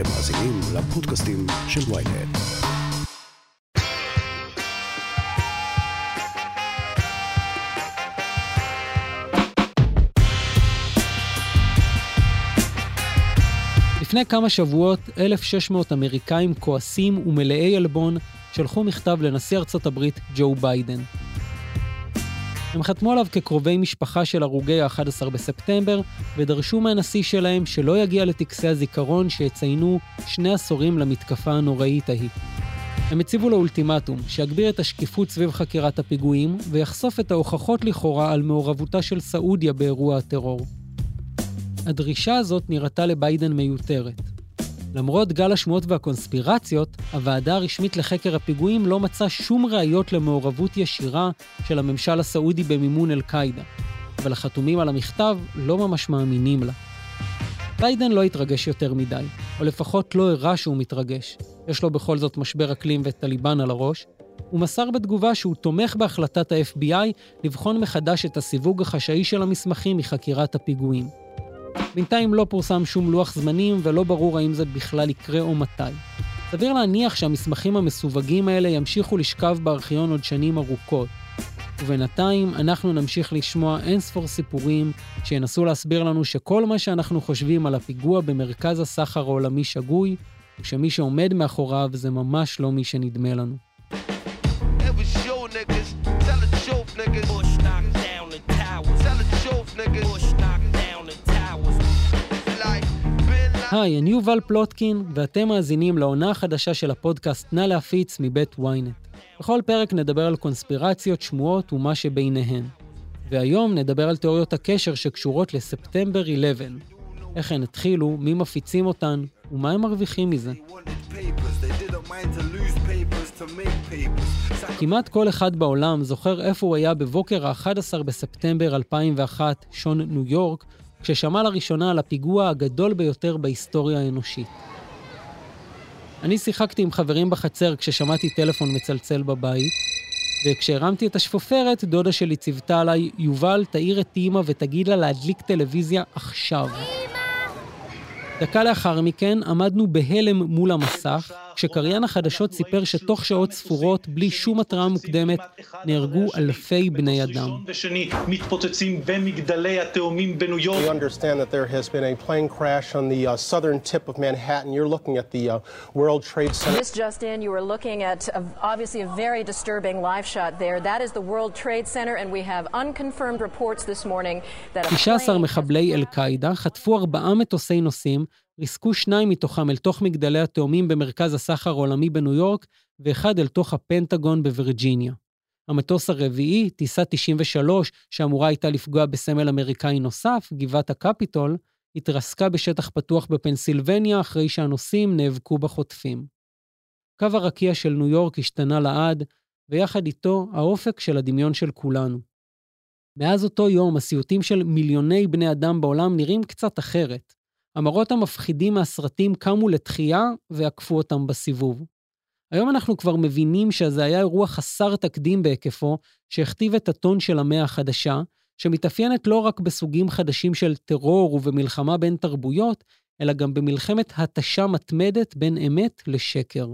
אתם מאזינים לפודקאסטים של ויינט. לפני כמה שבועות, 1,600 אמריקאים כועסים ומלאי עלבון שלחו מכתב לנשיא ארצות הברית ג'ו ביידן. הם חתמו עליו כקרובי משפחה של הרוגי ה-11 בספטמבר, ודרשו מהנשיא שלהם שלא יגיע לטקסי הזיכרון שיציינו שני עשורים למתקפה הנוראית ההיא. הם הציבו לו אולטימטום, שיגביר את השקיפות סביב חקירת הפיגועים, ויחשוף את ההוכחות לכאורה על מעורבותה של סעודיה באירוע הטרור. הדרישה הזאת נראתה לביידן מיותרת. למרות גל השמועות והקונספירציות, הוועדה הרשמית לחקר הפיגועים לא מצאה שום ראיות למעורבות ישירה של הממשל הסעודי במימון אל-קאעידה, אבל החתומים על המכתב לא ממש מאמינים לה. ביידן לא התרגש יותר מדי, או לפחות לא הראה שהוא מתרגש. יש לו בכל זאת משבר אקלים וטליבן על הראש. הוא מסר בתגובה שהוא תומך בהחלטת ה-FBI לבחון מחדש את הסיווג החשאי של המסמכים מחקירת הפיגועים. בינתיים לא פורסם שום לוח זמנים ולא ברור האם זה בכלל יקרה או מתי. סביר להניח שהמסמכים המסווגים האלה ימשיכו לשכב בארכיון עוד שנים ארוכות. ובינתיים אנחנו נמשיך לשמוע אינספור סיפורים שינסו להסביר לנו שכל מה שאנחנו חושבים על הפיגוע במרכז הסחר העולמי שגוי, ושמי שעומד מאחוריו זה ממש לא מי שנדמה לנו. היי, אני יובל פלוטקין, ואתם מאזינים לעונה החדשה של הפודקאסט נא להפיץ מבית ynet. בכל פרק נדבר על קונספירציות, שמועות ומה שביניהן. והיום נדבר על תיאוריות הקשר שקשורות לספטמבר 11. איך הן התחילו, מי מפיצים אותן, ומה הם מרוויחים מזה. כמעט כל אחד בעולם זוכר איפה הוא היה בבוקר ה-11 בספטמבר 2001, שון ניו יורק, כששמע לראשונה על הפיגוע הגדול ביותר בהיסטוריה האנושית. אני שיחקתי עם חברים בחצר כששמעתי טלפון מצלצל בבית, וכשהרמתי את השפופרת, דודה שלי ציוותה עליי, יובל, תעיר את אימא ותגיד לה להדליק טלוויזיה עכשיו. דקה לאחר מכן עמדנו בהלם מול המסך, כשקריין החדשות סיפר שתוך שעות ספורות, בלי שום התראה מוקדמת, נהרגו אלפי בני אדם. מתפוצצים במגדלי התאומים בניו יורק. We understand that there has been a plane crash on the uh, southern tip of Manhattan. You're looking at the uh, World Trade Center. This just in, you are looking at a, obviously a very disturbing live shot there. That is the World Trade Center, and we have unconfirmed reports this morning that a 16 מחבלי אל-קאעידה חטפו ארבעה מטוסי נוסעים ריסקו שניים מתוכם אל תוך מגדלי התאומים במרכז הסחר העולמי בניו יורק, ואחד אל תוך הפנטגון בווירג'יניה. המטוס הרביעי, טיסה 93, שאמורה הייתה לפגוע בסמל אמריקאי נוסף, גבעת הקפיטול, התרסקה בשטח פתוח בפנסילבניה אחרי שהנוסעים נאבקו בחוטפים. קו הרקיע של ניו יורק השתנה לעד, ויחד איתו האופק של הדמיון של כולנו. מאז אותו יום, הסיוטים של מיליוני בני אדם בעולם נראים קצת אחרת. המראות המפחידים מהסרטים קמו לתחייה ועקפו אותם בסיבוב. היום אנחנו כבר מבינים שזה היה אירוע חסר תקדים בהיקפו, שהכתיב את הטון של המאה החדשה, שמתאפיינת לא רק בסוגים חדשים של טרור ובמלחמה בין תרבויות, אלא גם במלחמת התשה מתמדת בין אמת לשקר.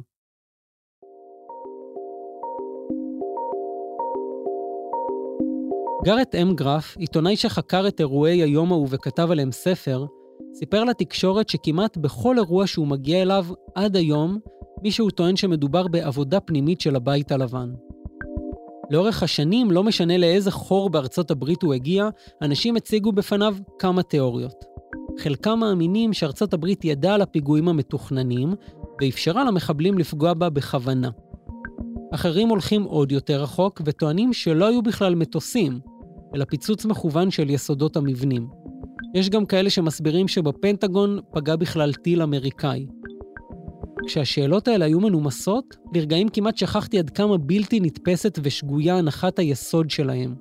גארט אם גרף, עיתונאי שחקר את אירועי היום ההוא וכתב עליהם ספר, סיפר לתקשורת שכמעט בכל אירוע שהוא מגיע אליו עד היום, מישהו טוען שמדובר בעבודה פנימית של הבית הלבן. לאורך השנים, לא משנה לאיזה חור בארצות הברית הוא הגיע, אנשים הציגו בפניו כמה תיאוריות. חלקם מאמינים שארצות הברית ידעה על הפיגועים המתוכננים, ואפשרה למחבלים לפגוע בה בכוונה. אחרים הולכים עוד יותר רחוק וטוענים שלא היו בכלל מטוסים, אלא פיצוץ מכוון של יסודות המבנים. יש גם כאלה שמסבירים שבפנטגון פגע בכלל טיל אמריקאי. כשהשאלות האלה היו מנומסות, לרגעים כמעט שכחתי עד כמה בלתי נתפסת ושגויה הנחת היסוד שלהם.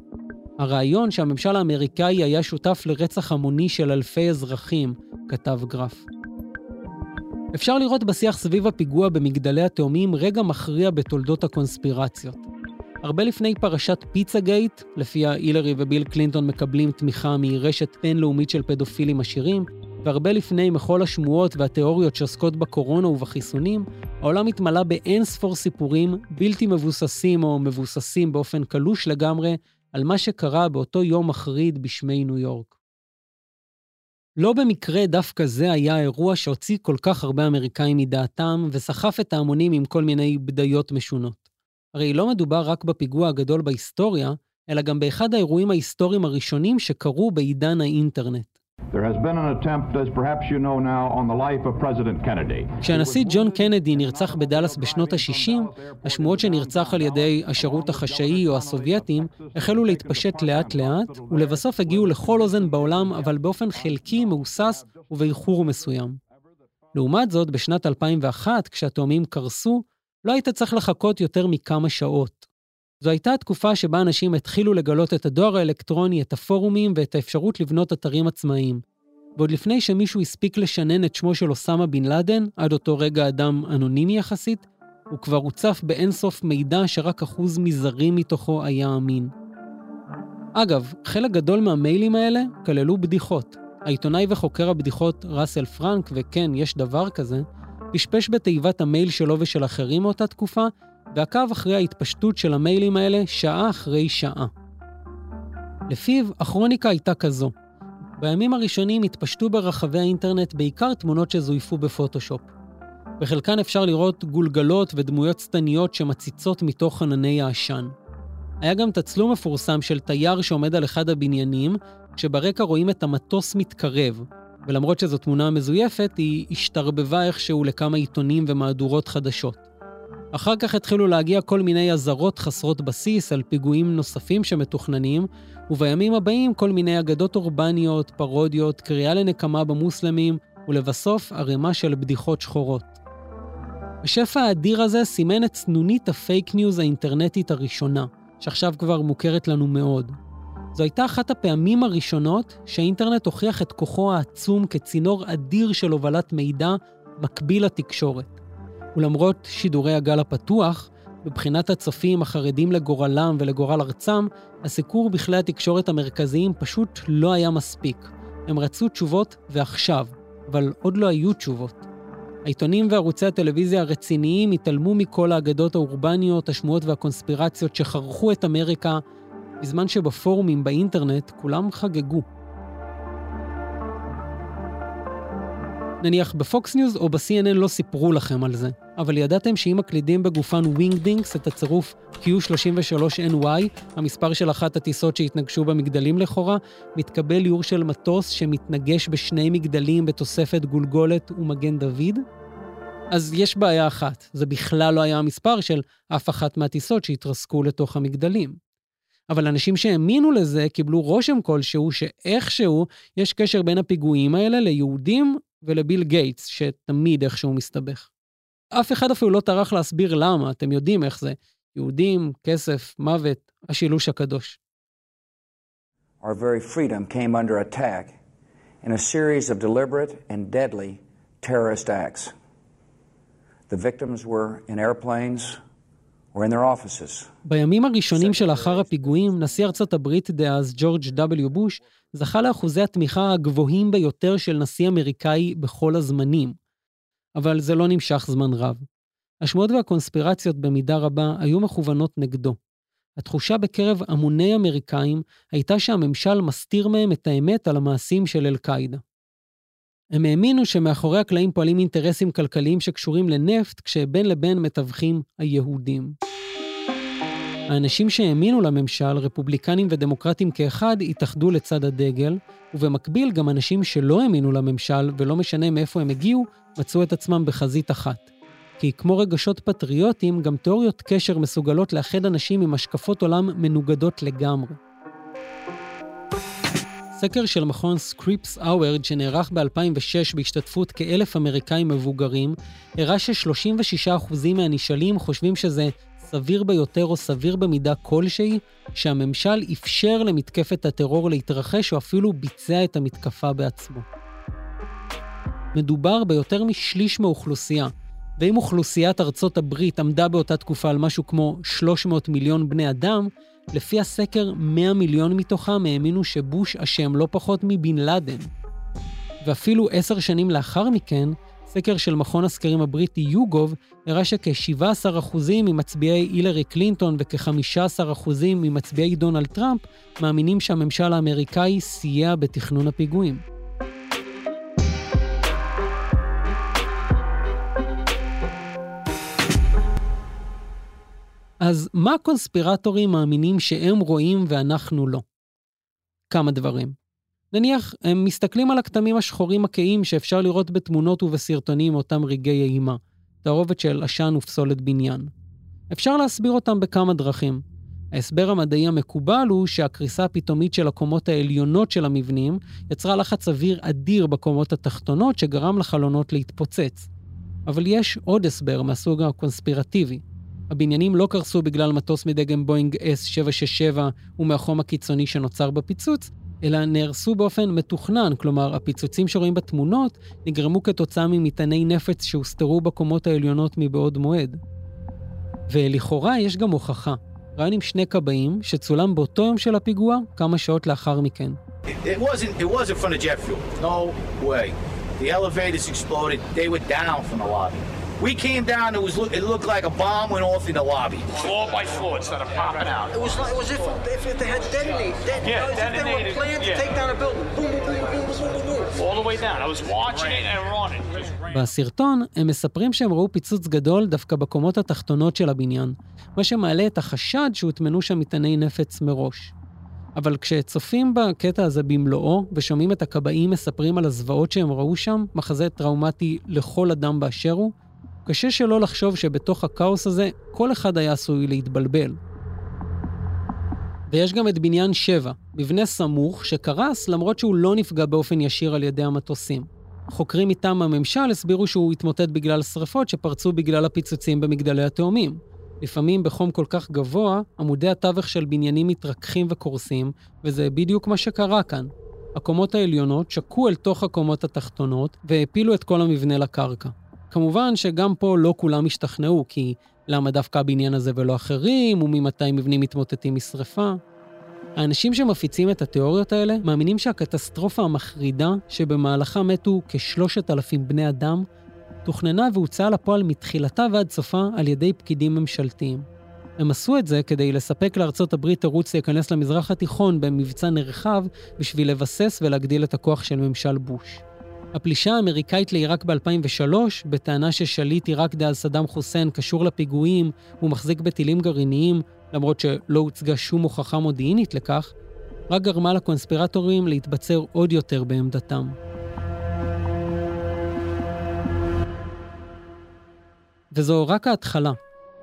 הרעיון שהממשל האמריקאי היה שותף לרצח המוני של אלפי אזרחים, כתב גרף. אפשר לראות בשיח סביב הפיגוע במגדלי התאומים רגע מכריע בתולדות הקונספירציות. הרבה לפני פרשת פיצה גייט, לפיה הילרי וביל קלינטון מקבלים תמיכה מרשת בינלאומית של פדופילים עשירים, והרבה לפני מכל השמועות והתיאוריות שעוסקות בקורונה ובחיסונים, העולם התמלא באין ספור סיפורים בלתי מבוססים או מבוססים באופן קלוש לגמרי על מה שקרה באותו יום מחריד בשמי ניו יורק. לא במקרה דווקא זה היה האירוע שהוציא כל כך הרבה אמריקאים מדעתם וסחף את ההמונים עם כל מיני בדיות משונות. הרי לא מדובר רק בפיגוע הגדול בהיסטוריה, אלא גם באחד האירועים ההיסטוריים הראשונים שקרו בעידן האינטרנט. כשהנשיא ג'ון קנדי נרצח בדאלאס בשנות ה-60, השמועות שנרצח על ידי השירות החשאי או הסובייטים החלו להתפשט לאט-לאט, ולבסוף הגיעו לכל אוזן בעולם, אבל באופן חלקי, מהוסס ובאיחור מסוים. לעומת זאת, בשנת 2001, כשהתאומים קרסו, לא היית צריך לחכות יותר מכמה שעות. זו הייתה התקופה שבה אנשים התחילו לגלות את הדואר האלקטרוני, את הפורומים ואת האפשרות לבנות אתרים עצמאיים. ועוד לפני שמישהו הספיק לשנן את שמו של אוסמה בן לאדן, עד אותו רגע אדם אנונימי יחסית, הוא כבר הוצף באינסוף מידע שרק אחוז מזערי מתוכו היה אמין. אגב, חלק גדול מהמיילים האלה כללו בדיחות. העיתונאי וחוקר הבדיחות ראסל פרנק, וכן, יש דבר כזה, פשפש בתיבת המייל שלו ושל אחרים מאותה תקופה, ועקב אחרי ההתפשטות של המיילים האלה שעה אחרי שעה. לפיו, הכרוניקה הייתה כזו. בימים הראשונים התפשטו ברחבי האינטרנט בעיקר תמונות שזויפו בפוטושופ. בחלקן אפשר לראות גולגלות ודמויות שטניות שמציצות מתוך ענני העשן. היה גם תצלום מפורסם של תייר שעומד על אחד הבניינים, כשברקע רואים את המטוס מתקרב, ולמרות שזו תמונה מזויפת, היא השתרבבה איכשהו לכמה עיתונים ומהדורות חדשות. אחר כך התחילו להגיע כל מיני אזהרות חסרות בסיס על פיגועים נוספים שמתוכננים, ובימים הבאים כל מיני אגדות אורבניות, פרודיות, קריאה לנקמה במוסלמים, ולבסוף ערימה של בדיחות שחורות. השפע האדיר הזה סימן את סנונית הפייק ניוז האינטרנטית הראשונה, שעכשיו כבר מוכרת לנו מאוד. זו הייתה אחת הפעמים הראשונות שהאינטרנט הוכיח את כוחו העצום כצינור אדיר של הובלת מידע מקביל לתקשורת. ולמרות שידורי הגל הפתוח, מבחינת הצופים החרדים לגורלם ולגורל ארצם, הסיקור בכלי התקשורת המרכזיים פשוט לא היה מספיק. הם רצו תשובות ועכשיו, אבל עוד לא היו תשובות. העיתונים וערוצי הטלוויזיה הרציניים התעלמו מכל האגדות האורבניות, השמועות והקונספירציות שחרכו את אמריקה, בזמן שבפורומים באינטרנט כולם חגגו. נניח בפוקס ניוז או ב-CNN לא סיפרו לכם על זה, אבל ידעתם שאם מקלידים בגופן ווינגדינגס את הצירוף Q33NY, המספר של אחת הטיסות שהתנגשו במגדלים לכאורה, מתקבל איור של מטוס שמתנגש בשני מגדלים בתוספת גולגולת ומגן דוד? אז יש בעיה אחת, זה בכלל לא היה המספר של אף אחת מהטיסות שהתרסקו לתוך המגדלים. אבל אנשים שהאמינו לזה קיבלו רושם כלשהו שאיכשהו יש קשר בין הפיגועים האלה ליהודים ולביל גייטס, שתמיד איכשהו מסתבך. אף אחד אפילו לא טרח להסביר למה, אתם יודעים איך זה. יהודים, כסף, מוות, השילוש הקדוש. Our very freedom came under attack in a series of deliberate and deadly terrorist acts. The victims were in airplanes בימים הראשונים שלאחר הפיגועים, נשיא ארצות הברית דאז ג'ורג' W. בוש זכה לאחוזי התמיכה הגבוהים ביותר של נשיא אמריקאי בכל הזמנים. אבל זה לא נמשך זמן רב. השמועות והקונספירציות במידה רבה היו מכוונות נגדו. התחושה בקרב המוני אמריקאים הייתה שהממשל מסתיר מהם את האמת על המעשים של אל-קאעידה. הם האמינו שמאחורי הקלעים פועלים אינטרסים כלכליים שקשורים לנפט, כשבין לבין מתווכים היהודים. האנשים שהאמינו לממשל, רפובליקנים ודמוקרטים כאחד, התאחדו לצד הדגל, ובמקביל גם אנשים שלא האמינו לממשל, ולא משנה מאיפה הם הגיעו, מצאו את עצמם בחזית אחת. כי כמו רגשות פטריוטיים, גם תיאוריות קשר מסוגלות לאחד אנשים עם השקפות עולם מנוגדות לגמרי. סקר של מכון סקריפס אאוורד שנערך ב-2006 בהשתתפות כאלף אמריקאים מבוגרים, הראה ש-36% מהנשאלים חושבים שזה סביר ביותר או סביר במידה כלשהי שהממשל אפשר למתקפת הטרור להתרחש או אפילו ביצע את המתקפה בעצמו. מדובר ביותר משליש מאוכלוסייה, ואם אוכלוסיית ארצות הברית עמדה באותה תקופה על משהו כמו 300 מיליון בני אדם, לפי הסקר 100 מיליון מתוכם האמינו שבוש אשם לא פחות מבן לאדן. ואפילו עשר שנים לאחר מכן, סקר של מכון הסקרים הבריטי יוגוב הראה שכ-17% ממצביעי הילרי קלינטון וכ-15% ממצביעי דונלד טראמפ מאמינים שהממשל האמריקאי סייע בתכנון הפיגועים. אז מה הקונספירטורים מאמינים שהם רואים ואנחנו לא? כמה דברים. נניח, הם מסתכלים על הכתמים השחורים הכהים שאפשר לראות בתמונות ובסרטונים מאותם רגעי אימה, תערובת של עשן ופסולת בניין. אפשר להסביר אותם בכמה דרכים. ההסבר המדעי המקובל הוא שהקריסה הפתאומית של הקומות העליונות של המבנים יצרה לחץ אוויר אדיר בקומות התחתונות שגרם לחלונות להתפוצץ. אבל יש עוד הסבר מהסוג הקונספירטיבי. הבניינים לא קרסו בגלל מטוס מדגם בואינג S767 ומהחום הקיצוני שנוצר בפיצוץ, אלא נהרסו באופן מתוכנן, כלומר, הפיצוצים שרואים בתמונות נגרמו כתוצאה ממטעני נפץ שהוסתרו בקומות העליונות מבעוד מועד. ולכאורה יש גם הוכחה. רעיון עם שני כבאים שצולם באותו יום של הפיגוע כמה שעות לאחר מכן. It it. We came down, it was it looked like a bomb went off in the lobby. Floor by floor instead of popping out. It was like it was if, if, if they had detonated. Deton yeah, detonated. They were planned yeah. to take down a building. Boom, boom, boom, boom, boom, boom, boom. All the way down. I was watching it and running. בסרטון הם מספרים שהם ראו פיצוץ גדול דווקא בקומות התחתונות של הבניין, מה שמעלה את החשד שהוטמנו שם מטעני נפץ מראש. אבל כשצופים בקטע הזה במלואו ושומעים את הכבאים מספרים על הזוועות שהם ראו שם, מחזה טראומטי לכל אדם באשר הוא, קשה שלא לחשוב שבתוך הכאוס הזה כל אחד היה עשוי להתבלבל. ויש גם את בניין 7, מבנה סמוך שקרס למרות שהוא לא נפגע באופן ישיר על ידי המטוסים. חוקרים מטעם הממשל הסבירו שהוא התמוטט בגלל שרפות שפרצו בגלל הפיצוצים במגדלי התאומים. לפעמים בחום כל כך גבוה, עמודי התווך של בניינים מתרככים וקורסים, וזה בדיוק מה שקרה כאן. הקומות העליונות שקעו אל תוך הקומות התחתונות והפילו את כל המבנה לקרקע. כמובן שגם פה לא כולם השתכנעו, כי למה דווקא הבניין הזה ולא אחרים, וממתי מבנים מתמוטטים משרפה? האנשים שמפיצים את התיאוריות האלה מאמינים שהקטסטרופה המחרידה, שבמהלכה מתו כשלושת אלפים בני אדם, תוכננה והוצאה לפועל מתחילתה ועד סופה על ידי פקידים ממשלתיים. הם עשו את זה כדי לספק לארצות הברית תירוץ להיכנס למזרח התיכון במבצע נרחב בשביל לבסס ולהגדיל את הכוח של ממשל בוש. הפלישה האמריקאית לעיראק ב-2003, בטענה ששליט עיראק דאז סדאם חוסיין קשור לפיגועים ומחזיק בטילים גרעיניים, למרות שלא הוצגה שום הוכחה מודיעינית לכך, רק גרמה לקונספירטורים להתבצר עוד יותר בעמדתם. וזו רק ההתחלה.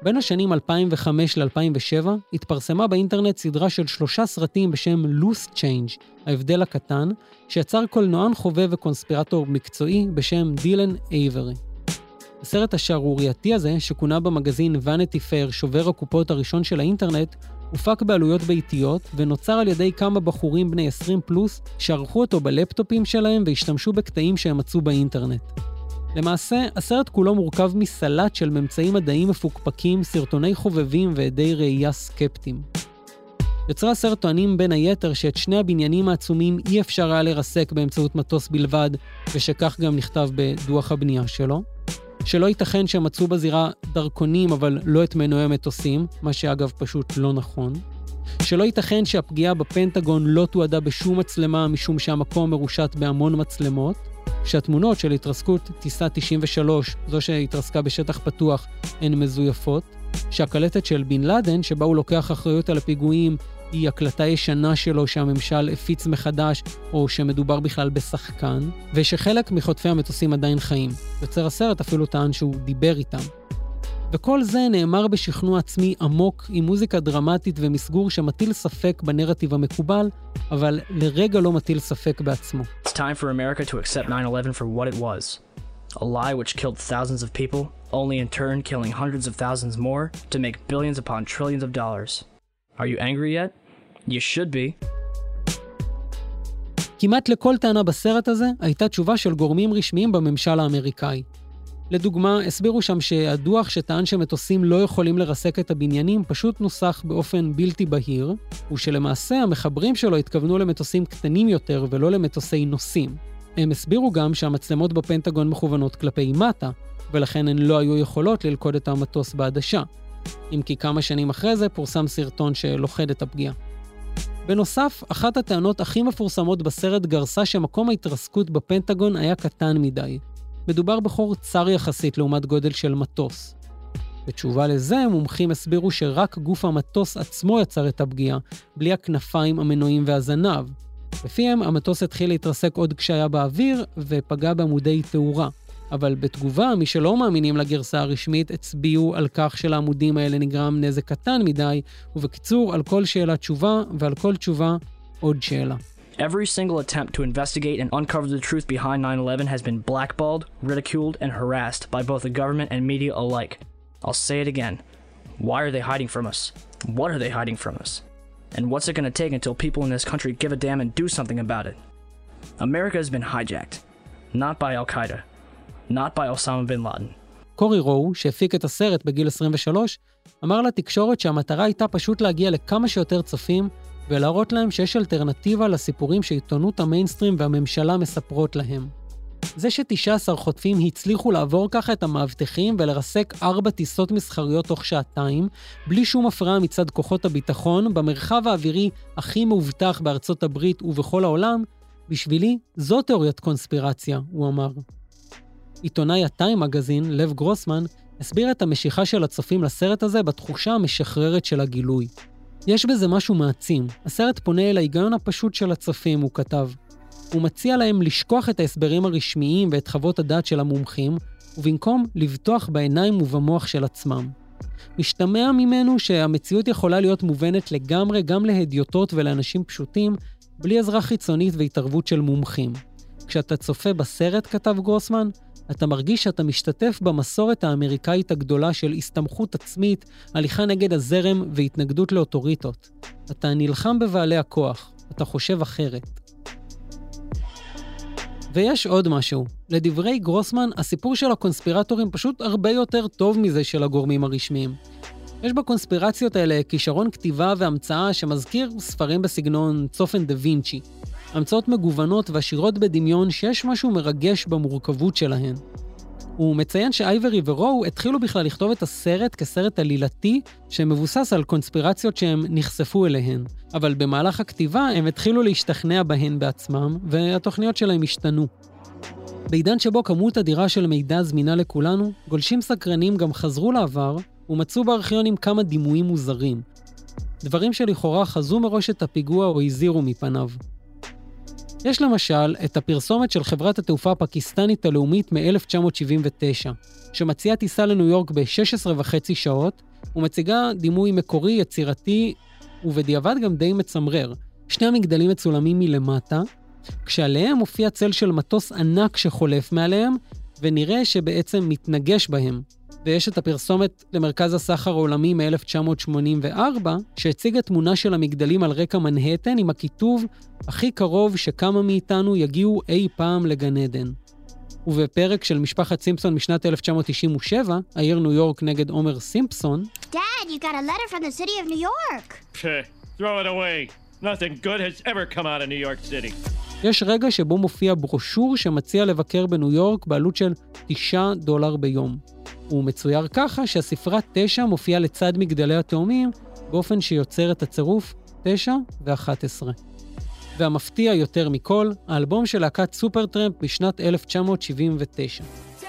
בין השנים 2005 ל-2007 התפרסמה באינטרנט סדרה של שלושה סרטים בשם לוס צ'יינג', ההבדל הקטן, שיצר קולנוען חובב וקונספירטור מקצועי בשם דילן אייברי. הסרט השערורייתי הזה, שכונה במגזין ואנטי פייר שובר הקופות הראשון של האינטרנט, הופק בעלויות ביתיות ונוצר על ידי כמה בחורים בני 20 פלוס שערכו אותו בלפטופים שלהם והשתמשו בקטעים שהם מצאו באינטרנט. למעשה, הסרט כולו מורכב מסלט של ממצאים מדעיים מפוקפקים, סרטוני חובבים ועדי ראייה סקפטיים. יוצרי הסרט טוענים בין היתר שאת שני הבניינים העצומים אי אפשר היה לרסק באמצעות מטוס בלבד, ושכך גם נכתב בדוח הבנייה שלו. שלא ייתכן שמצאו בזירה דרכונים אבל לא את מנועי המטוסים, מה שאגב פשוט לא נכון. שלא ייתכן שהפגיעה בפנטגון לא תועדה בשום מצלמה משום שהמקום מרושת בהמון מצלמות. שהתמונות של התרסקות טיסה 93, זו שהתרסקה בשטח פתוח, הן מזויפות, שהקלטת של בן לאדן, שבה הוא לוקח אחריות על הפיגועים, היא הקלטה ישנה שלו שהממשל הפיץ מחדש, או שמדובר בכלל בשחקן, ושחלק מחוטפי המטוסים עדיין חיים. יוצר הסרט אפילו טען שהוא דיבר איתם. וכל זה נאמר בשכנוע עצמי עמוק, עם מוזיקה דרמטית ומסגור שמטיל ספק בנרטיב המקובל, אבל לרגע לא מטיל ספק בעצמו. It's time for America to accept 9-11 for what it was. A lie which killed thousands of people, only in turn killing hundreds of thousands more to make billions upon trillions of dollars. Are you angry yet? You should be. כמעט לכל טענה בסרט הזה הייתה תשובה של גורמים רשמיים בממשל האמריקאי. לדוגמה, הסבירו שם שהדוח שטען שמטוסים לא יכולים לרסק את הבניינים פשוט נוסח באופן בלתי בהיר, ושלמעשה המחברים שלו התכוונו למטוסים קטנים יותר ולא למטוסי נוסעים. הם הסבירו גם שהמצלמות בפנטגון מכוונות כלפי מטה, ולכן הן לא היו יכולות ללכוד את המטוס בעדשה. אם כי כמה שנים אחרי זה פורסם סרטון שלוכד את הפגיעה. בנוסף, אחת הטענות הכי מפורסמות בסרט גרסה שמקום ההתרסקות בפנטגון היה קטן מדי. מדובר בחור צר יחסית לעומת גודל של מטוס. בתשובה לזה, מומחים הסבירו שרק גוף המטוס עצמו יצר את הפגיעה, בלי הכנפיים, המנועים והזנב. לפיהם, המטוס התחיל להתרסק עוד כשהיה באוויר, ופגע בעמודי תאורה. אבל בתגובה, מי שלא מאמינים לגרסה הרשמית, הצביעו על כך שלעמודים האלה נגרם נזק קטן מדי, ובקיצור, על כל שאלה תשובה, ועל כל תשובה עוד שאלה. Every single attempt to investigate and uncover the truth behind 9 11 has been blackballed, ridiculed, and harassed by both the government and media alike. I'll say it again. Why are they hiding from us? What are they hiding from us? And what's it gonna take until people in this country give a damn and do something about it? America has been hijacked. Not by Al Qaeda. Not by Osama bin Laden. קורי רו, שהפיק את הסרט בגיל 23, אמר לתקשורת שהמטרה הייתה פשוט להגיע לכמה שיותר צופים ולהראות להם שיש אלטרנטיבה לסיפורים שעיתונות המיינסטרים והממשלה מספרות להם. זה ש-19 חוטפים הצליחו לעבור ככה את המאבטחים ולרסק ארבע טיסות מסחריות תוך שעתיים, בלי שום הפרעה מצד כוחות הביטחון, במרחב האווירי הכי מאובטח בארצות הברית ובכל העולם, בשבילי זו תיאוריית קונספירציה, הוא אמר. עיתונאי הטיים מגזין, לב גרוסמן, הסביר את המשיכה של הצופים לסרט הזה בתחושה המשחררת של הגילוי. יש בזה משהו מעצים. הסרט פונה אל ההיגיון הפשוט של הצופים, הוא כתב. הוא מציע להם לשכוח את ההסברים הרשמיים ואת חוות הדעת של המומחים, ובמקום לבטוח בעיניים ובמוח של עצמם. משתמע ממנו שהמציאות יכולה להיות מובנת לגמרי גם להדיוטות ולאנשים פשוטים, בלי עזרה חיצונית והתערבות של מומחים. כשאתה צופה בסרט, כתב גרוסמן, אתה מרגיש שאתה משתתף במסורת האמריקאית הגדולה של הסתמכות עצמית, הליכה נגד הזרם והתנגדות לאוטוריטות. אתה נלחם בבעלי הכוח, אתה חושב אחרת. ויש עוד משהו. לדברי גרוסמן, הסיפור של הקונספירטורים פשוט הרבה יותר טוב מזה של הגורמים הרשמיים. יש בקונספירציות האלה כישרון כתיבה והמצאה שמזכיר ספרים בסגנון צופן דה וינצ'י. המצאות מגוונות ועשירות בדמיון שיש משהו מרגש במורכבות שלהן. הוא מציין שאייברי ורואו התחילו בכלל לכתוב את הסרט כסרט עלילתי שמבוסס על קונספירציות שהם נחשפו אליהן, אבל במהלך הכתיבה הם התחילו להשתכנע בהן בעצמם, והתוכניות שלהם השתנו. בעידן שבו כמות אדירה של מידע זמינה לכולנו, גולשים סקרנים גם חזרו לעבר ומצאו בארכיונים כמה דימויים מוזרים. דברים שלכאורה חזו מראש את הפיגוע או הזהירו מפניו. יש למשל את הפרסומת של חברת התעופה הפקיסטנית הלאומית מ-1979, שמציעה טיסה לניו יורק ב-16 וחצי שעות, ומציגה דימוי מקורי, יצירתי, ובדיעבד גם די מצמרר. שני המגדלים מצולמים מלמטה, כשעליהם מופיע צל של מטוס ענק שחולף מעליהם, ונראה שבעצם מתנגש בהם, ויש את הפרסומת למרכז הסחר העולמי מ-1984, שהציגה תמונה של המגדלים על רקע מנהטן עם הכיתוב הכי קרוב שכמה מאיתנו יגיעו אי פעם לגן עדן. ובפרק של משפחת סימפסון משנת 1997, העיר ניו יורק נגד עומר סימפסון, Dad, you got a letter from the city of New York. Throw it away. Nothing good has ever come out of New York City. יש רגע שבו מופיע ברושור שמציע לבקר בניו יורק בעלות של 9 דולר ביום. הוא מצויר ככה שהספרה 9 מופיעה לצד מגדלי התאומים, באופן שיוצר את הצירוף 9 ו-11. והמפתיע יותר מכל, האלבום של להקת סופרטרמפ בשנת 1979.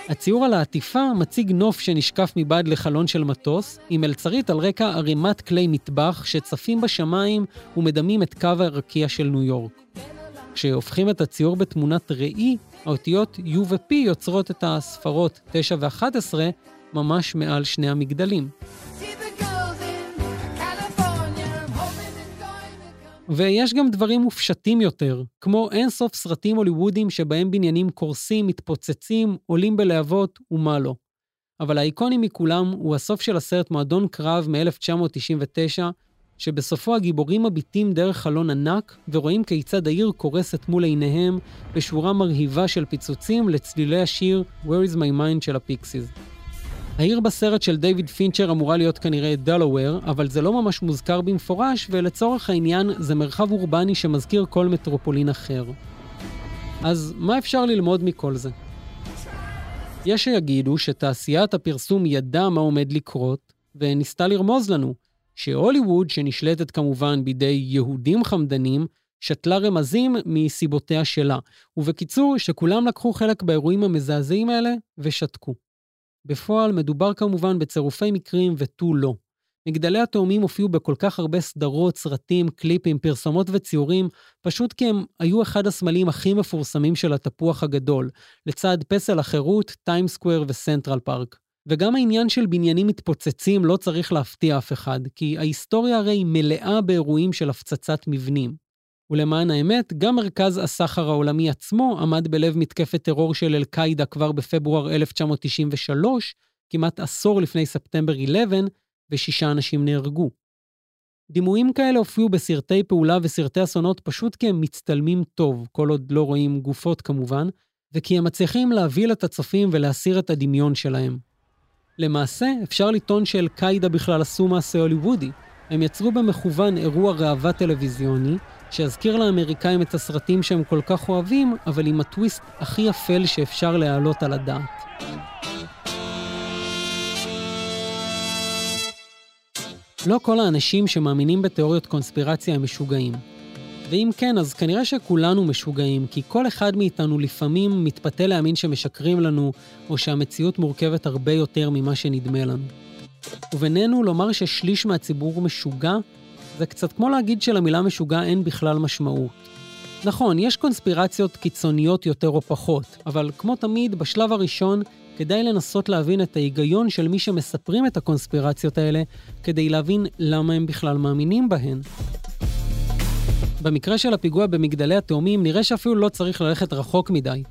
הציור על העטיפה מציג נוף שנשקף מבעד לחלון של מטוס, עם מלצרית על רקע ערימת כלי מטבח שצפים בשמיים ומדמים את קו הרקיע של ניו יורק. כשהופכים את הציור בתמונת ראי, האותיות U ו-P יוצרות את הספרות 9 ו-11 ממש מעל שני המגדלים. ויש גם דברים מופשטים יותר, כמו אינסוף סרטים הוליוודיים שבהם בניינים קורסים, מתפוצצים, עולים בלהבות ומה לא. אבל האיקוני מכולם הוא הסוף של הסרט מועדון קרב מ-1999, שבסופו הגיבורים מביטים דרך חלון ענק ורואים כיצד העיר קורסת מול עיניהם בשורה מרהיבה של פיצוצים לצלילי השיר Where is my mind של הפיקסיס. העיר בסרט של דיוויד פינצ'ר אמורה להיות כנראה דלאוור, אבל זה לא ממש מוזכר במפורש, ולצורך העניין זה מרחב אורבני שמזכיר כל מטרופולין אחר. אז מה אפשר ללמוד מכל זה? יש שיגידו שתעשיית הפרסום ידעה מה עומד לקרות, וניסתה לרמוז לנו שהוליווד, שנשלטת כמובן בידי יהודים חמדנים, שתלה רמזים מסיבותיה שלה. ובקיצור, שכולם לקחו חלק באירועים המזעזעים האלה ושתקו. בפועל מדובר כמובן בצירופי מקרים ותו לא. מגדלי התאומים הופיעו בכל כך הרבה סדרות, סרטים, קליפים, פרסומות וציורים, פשוט כי הם היו אחד הסמלים הכי מפורסמים של התפוח הגדול, לצד פסל החירות, טיים סקוויר וסנטרל פארק. וגם העניין של בניינים מתפוצצים לא צריך להפתיע אף אחד, כי ההיסטוריה הרי מלאה באירועים של הפצצת מבנים. ולמען האמת, גם מרכז הסחר העולמי עצמו עמד בלב מתקפת טרור של אל-קאעידה כבר בפברואר 1993, כמעט עשור לפני ספטמבר 11, ושישה אנשים נהרגו. דימויים כאלה הופיעו בסרטי פעולה וסרטי אסונות פשוט כי הם מצטלמים טוב, כל עוד לא רואים גופות כמובן, וכי הם מצליחים להביא את ולהסיר את הדמיון שלהם. למעשה, אפשר לטעון שאל-קאעידה בכלל עשו מעשה הוליוודי. הם יצרו במכוון אירוע ראווה טלוויזיוני, שיזכיר לאמריקאים את הסרטים שהם כל כך אוהבים, אבל עם הטוויסט הכי אפל שאפשר להעלות על הדעת. לא כל האנשים שמאמינים בתיאוריות קונספירציה הם משוגעים. ואם כן, אז כנראה שכולנו משוגעים, כי כל אחד מאיתנו לפעמים מתפתה להאמין שמשקרים לנו, או שהמציאות מורכבת הרבה יותר ממה שנדמה לנו. ובינינו, לומר ששליש מהציבור משוגע, זה קצת כמו להגיד שלמילה משוגע אין בכלל משמעות. נכון, יש קונספירציות קיצוניות יותר או פחות, אבל כמו תמיד, בשלב הראשון כדאי לנסות להבין את ההיגיון של מי שמספרים את הקונספירציות האלה, כדי להבין למה הם בכלל מאמינים בהן. במקרה של הפיגוע במגדלי התאומים, נראה שאפילו לא צריך ללכת רחוק מדי.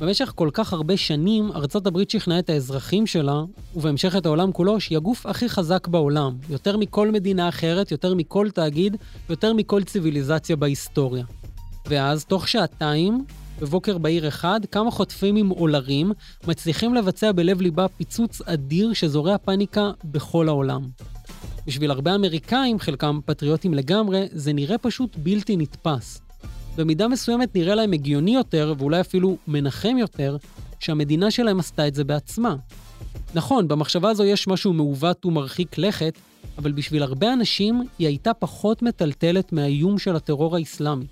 במשך כל כך הרבה שנים, ארצות הברית שכנעה את האזרחים שלה, ובהמשך את העולם כולו, שהיא הגוף הכי חזק בעולם. יותר מכל מדינה אחרת, יותר מכל תאגיד, יותר מכל ציוויליזציה בהיסטוריה. ואז, תוך שעתיים, בבוקר בהיר אחד, כמה חוטפים עם אולרים מצליחים לבצע בלב ליבה פיצוץ אדיר שזורע פאניקה בכל העולם. בשביל הרבה אמריקאים, חלקם פטריוטים לגמרי, זה נראה פשוט בלתי נתפס. במידה מסוימת נראה להם הגיוני יותר, ואולי אפילו מנחם יותר, שהמדינה שלהם עשתה את זה בעצמה. נכון, במחשבה הזו יש משהו מעוות ומרחיק לכת, אבל בשביל הרבה אנשים היא הייתה פחות מטלטלת מהאיום של הטרור האסלאמי.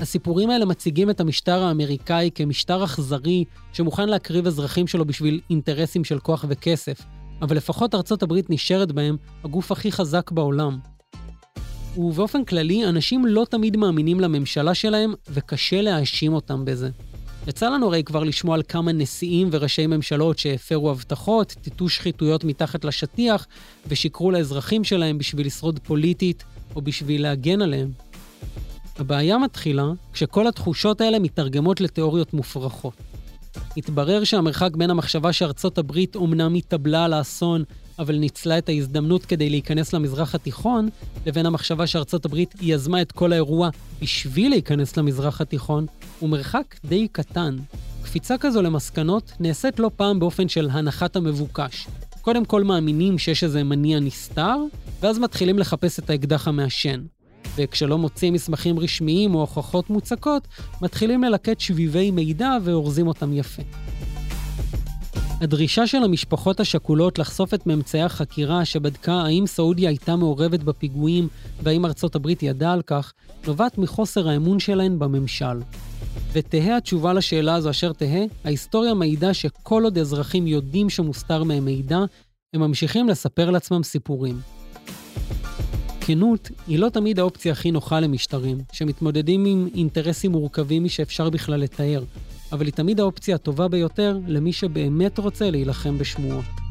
הסיפורים האלה מציגים את המשטר האמריקאי כמשטר אכזרי שמוכן להקריב אזרחים שלו בשביל אינטרסים של כוח וכסף, אבל לפחות ארצות הברית נשארת בהם הגוף הכי חזק בעולם. ובאופן כללי, אנשים לא תמיד מאמינים לממשלה שלהם, וקשה להאשים אותם בזה. יצא לנו הרי כבר לשמוע על כמה נשיאים וראשי ממשלות שהפרו הבטחות, טיטו שחיתויות מתחת לשטיח, ושיקרו לאזרחים שלהם בשביל לשרוד פוליטית, או בשביל להגן עליהם. הבעיה מתחילה כשכל התחושות האלה מתרגמות לתיאוריות מופרכות. התברר שהמרחק בין המחשבה שארצות הברית אומנם התאבלה על האסון, אבל ניצלה את ההזדמנות כדי להיכנס למזרח התיכון, לבין המחשבה שארצות הברית יזמה את כל האירוע בשביל להיכנס למזרח התיכון, הוא מרחק די קטן. קפיצה כזו למסקנות נעשית לא פעם באופן של הנחת המבוקש. קודם כל מאמינים שיש איזה מניע נסתר, ואז מתחילים לחפש את האקדח המעשן. וכשלא מוצאים מסמכים רשמיים או הוכחות מוצקות, מתחילים ללקט שביבי מידע ואורזים אותם יפה. הדרישה של המשפחות השכולות לחשוף את ממצאי החקירה שבדקה האם סעודיה הייתה מעורבת בפיגועים והאם ארצות הברית ידעה על כך, נובעת מחוסר האמון שלהן בממשל. ותהא התשובה לשאלה הזו אשר תהא, ההיסטוריה מעידה שכל עוד אזרחים יודעים שמוסתר מהם מידע, הם ממשיכים לספר לעצמם סיפורים. כנות היא לא תמיד האופציה הכי נוחה למשטרים, שמתמודדים עם אינטרסים מורכבים משאפשר בכלל לתאר, אבל היא תמיד האופציה הטובה ביותר למי שבאמת רוצה להילחם בשמועות.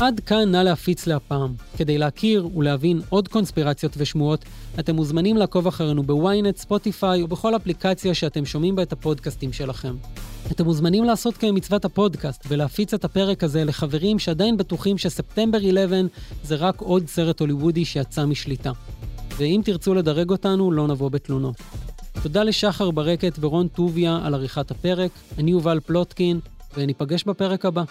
עד כאן נא להפיץ להפעם. כדי להכיר ולהבין עוד קונספירציות ושמועות, אתם מוזמנים לעקוב אחרינו בוויינט, ספוטיפיי או בכל אפליקציה שאתם שומעים בה את הפודקאסטים שלכם. אתם מוזמנים לעשות כמצוות הפודקאסט ולהפיץ את הפרק הזה לחברים שעדיין בטוחים שספטמבר 11 זה רק עוד סרט הוליוודי שיצא משליטה. ואם תרצו לדרג אותנו, לא נבוא בתלונות. תודה לשחר ברקת ורון טוביה על עריכת הפרק, אני יובל פלוטקין, וניפגש בפרק הבא.